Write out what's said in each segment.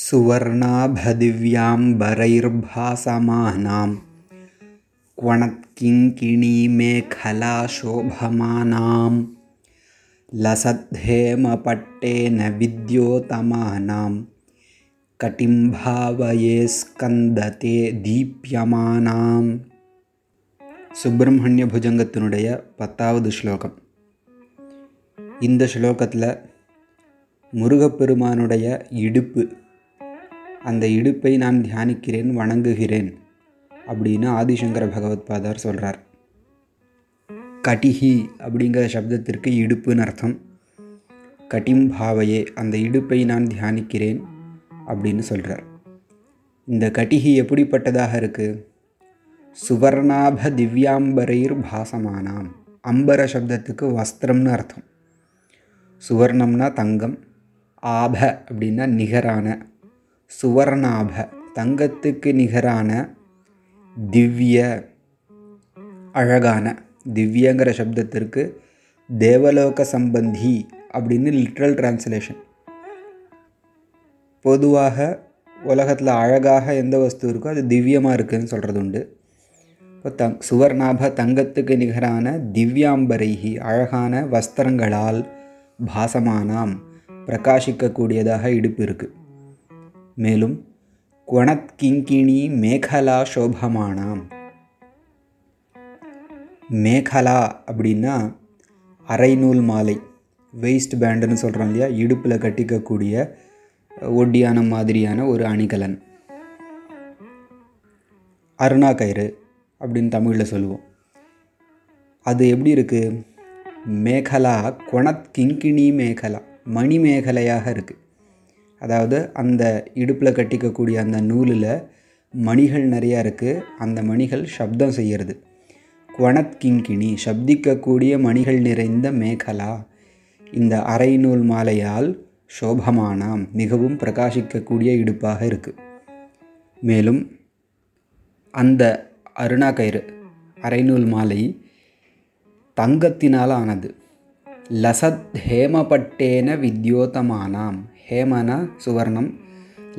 सुवर्णाभदिव्याम्बरैर्भासमानां क्वणत्किङ्किणीमेखलाशोभमानां लसद्धेमपट्टेन विद्योतमानां कटिं भावये ஸ்கந்ததே தீப்யமானாம் சுப்பிரமணிய புஜங்கத்தினுடைய பத்தாவது ஸ்லோகம் இந்த ஸ்லோகத்தில் முருகப்பெருமானுடைய இடுப்பு அந்த இடுப்பை நான் தியானிக்கிறேன் வணங்குகிறேன் அப்படின்னு ஆதிசங்கர பகவத்பாதார் சொல்கிறார் கட்டிஹி அப்படிங்கிற சப்தத்திற்கு இடுப்புன்னு அர்த்தம். கட்டிம் பாவையே அந்த இடுப்பை நான் தியானிக்கிறேன் அப்படின்னு சொல்கிறார் இந்த கட்டிகி எப்படிப்பட்டதாக இருக்குது சுவர்ணாப திவ்யாம்பரைர் பாசமானாம். அம்பர சப்தத்துக்கு வஸ்திரம்னு அர்த்தம். சுவர்ணம்னா தங்கம் ஆப அப்படின்னா நிகரான சுவர்ணாப தங்கத்துக்கு நிகரான திவ்ய அழகான திவ்யங்கிற சப்தத்திற்கு தேவலோக சம்பந்தி அப்படின்னு லிட்ரல் டிரான்ஸ்லேஷன் பொதுவாக உலகத்தில் அழகாக எந்த வஸ்து இருக்கோ அது திவ்யமாக இருக்குதுன்னு சொல்கிறது உண்டு. இப்போ தங் சுவர்ணாப தங்கத்துக்கு நிகரான திவ்யாம்பரைகி அழகான வஸ்திரங்களால் பாசமானாம் பிரகாசிக்கக்கூடியதாக இடுப்பு இருக்குது மேலும் குணத்கிங்கிணி மேகலா சோபமானாம் மேகலா அப்படின்னா அரைநூல் மாலை வெயிஸ்ட் பேண்டுன்னு சொல்கிறோம் இல்லையா? இடுப்பில் கட்டிக்கக்கூடிய ஒட்டியான மாதிரியான ஒரு அணிகலன். அருணா கயிறு அப்படின்னு தமிழில் சொல்லுவோம். அது எப்படி இருக்குது மேகலா குணத் கிங்கிணி மேகலா மணி மேகலையாக இருக்குது அதாவது அந்த இடுப்பில் கட்டிக்கக்கூடிய அந்த நூலில் மணிகள் நிறையா இருக்குது அந்த மணிகள் சப்தம் செய்கிறது குவணத் கிங்கிணி சப்திக்கக்கூடிய மணிகள் நிறைந்த மேகலா. இந்த அரை நூல் மாலையால் சோபமானாம் மிகவும் பிரகாசிக்கக்கூடிய இடுப்பாக இருக்குது மேலும் அந்த அருணா கயிறு அரைநூல் மாலை தங்கத்தினால் ஆனது. லசத் ஹேமபட்டேன வித்யோதமானாம். ஹேமனா சுவர்ணம்.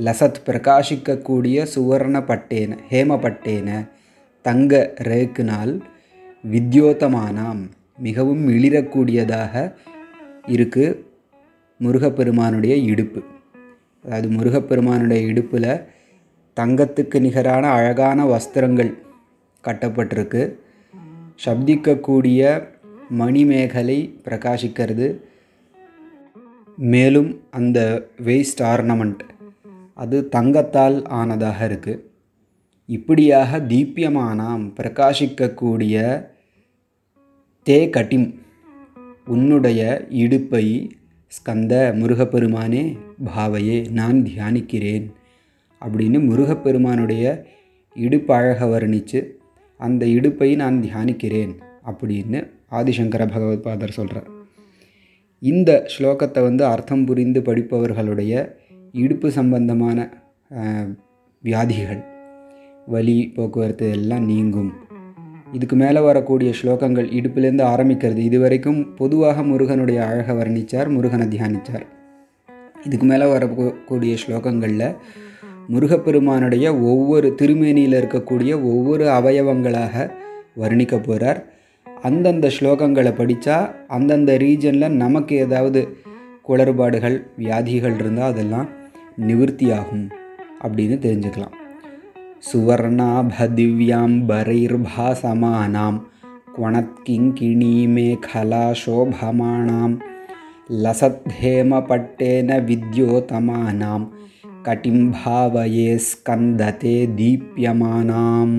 லசத் பிரகாசிக்கக்கூடிய சுவர்ண பட்டேன ஹேமபட்டேன தங்க ரேக்குனால் வித்யோதமானாம். மிகவும் இளிரக்கூடியதாக இருக்குது முருகப்பெருமானுடைய இடுப்பு. அதாவது முருகப்பெருமானுடைய இடுப்பில் தங்கத்துக்கு நிகரான அழகான வஸ்திரங்கள் கட்டப்பட்டிருக்கு. சப்திக்கக்கூடிய மணிமேகலை பிரகாசிக்கிறது மேலும் அந்த வேஸ்ட் ஆர்னமெண்ட் அது தங்கத்தால் ஆனதாக இருக்குது இப்படியாக தீப்பியமானாம் பிரகாசிக்கக்கூடிய தே கட்டிம் உன்னுடைய இடுப்பை ஸ்கந்த முருகப்பெருமானே பாவையே நான் தியானிக்கிறேன் அப்படின்னு முருகப்பெருமானுடைய இடுப்பழக வர்ணித்து அந்த இடுப்பை நான் தியானிக்கிறேன் அப்படின்னு ஆதிசங்கர பகவத்பாதர் சொல்கிறார் இந்த ஸ்லோகத்தை வந்து அர்த்தம் புரிந்து படிப்பவர்களுடைய இடுப்பு சம்பந்தமான வியாதிகள் வலி போக்குவரத்து எல்லாம் நீங்கும். இதுக்கு மேலே வரக்கூடிய ஸ்லோகங்கள் இடுப்புலேருந்து ஆரம்பிக்கிறது. இதுவரைக்கும் பொதுவாக முருகனுடைய அழகை வர்ணித்தார் முருகனை தியானித்தார் இதுக்கு மேலே வரக்கூடிய ஸ்லோகங்களில் முருகப்பெருமானுடைய ஒவ்வொரு திருமேனியில் இருக்கக்கூடிய ஒவ்வொரு அவயவங்களாக வர்ணிக்க போகிறார் அந்தந்த ஸ்லோகங்களை படித்தா அந்தந்த ரீஜனில் நமக்கு ஏதாவது குளறுபாடுகள் வியாதிகள் இருந்தால் அதெல்லாம் நிவர்த்தியாகும் அப்படின்னு தெரிஞ்சுக்கலாம். சுவர்ணாபதிவ்யாம்பரைர்பாசமானாம் குணத்கிங்கிணீ மேகலா சோபமானாம் லசத்ஹேமபட்டேன வித்யோதமானாம் கட்டிம்பாவயே ஸ்கந்ததே தீப்யமானாம்.